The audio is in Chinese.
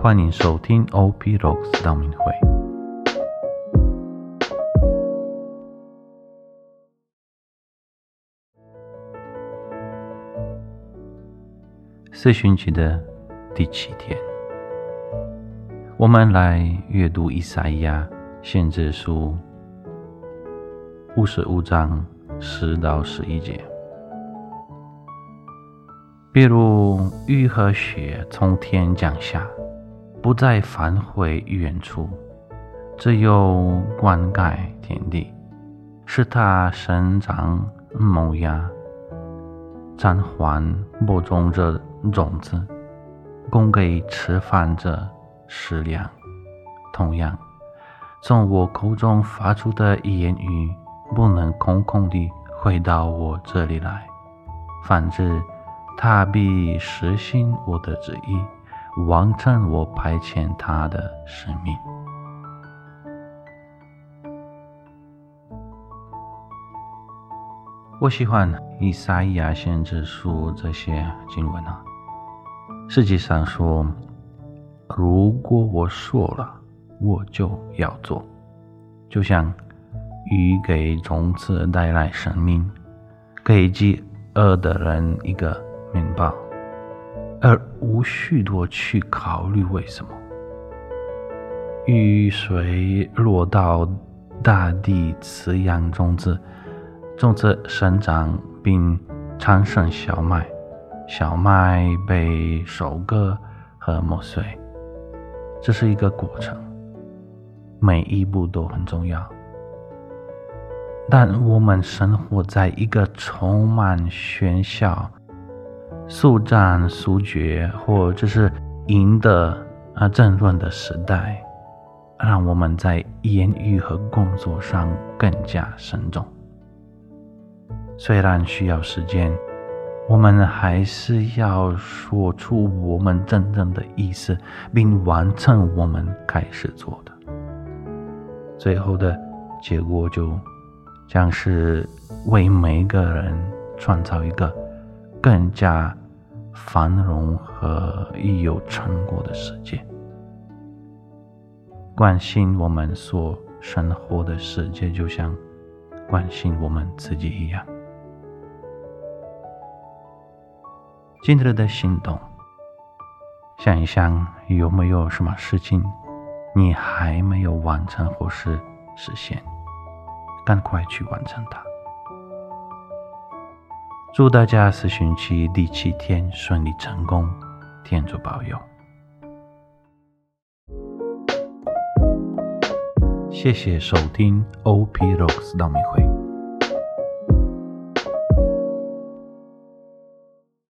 欢迎收听 OP Rocks 道明会。四旬期的第七天，我们来阅读以赛亚先知书五十五章十到十一节。比如雨和雪从天降下，不再返回原处，只有灌溉田地，使它生长萌芽，暂缓播种着种子，供给吃饭者食粮。同样，从我口中发出的言语，不能空空地回到我这里来，反之。他必实行我的旨意，完成我派遣他的使命。我喜欢以赛亚先知书这些经文啊。实际上说，如果我说了，我就要做。就像雨给种子带来生命，给饥饿的人一个。面包，而无需多去考虑为什么。雨水落到大地，滋养种子，种子生长并产生小麦，小麦被收割和磨碎，这是一个过程，每一步都很重要。但我们生活在一个充满喧嚣。速战速决，或者是赢得啊争论的时代，让我们在言语和工作上更加慎重。虽然需要时间，我们还是要说出我们真正的意思，并完成我们开始做的。最后的结果就将是为每一个人创造一个。更加繁荣和有成果的世界，关心我们所生活的世界，就像关心我们自己一样。今天的行动，想一想有没有什么事情你还没有完成或是实现，赶快去完成它。祝大家四旬期第七天顺利成功，天主保佑！谢谢收听 OP Rocks 道明会。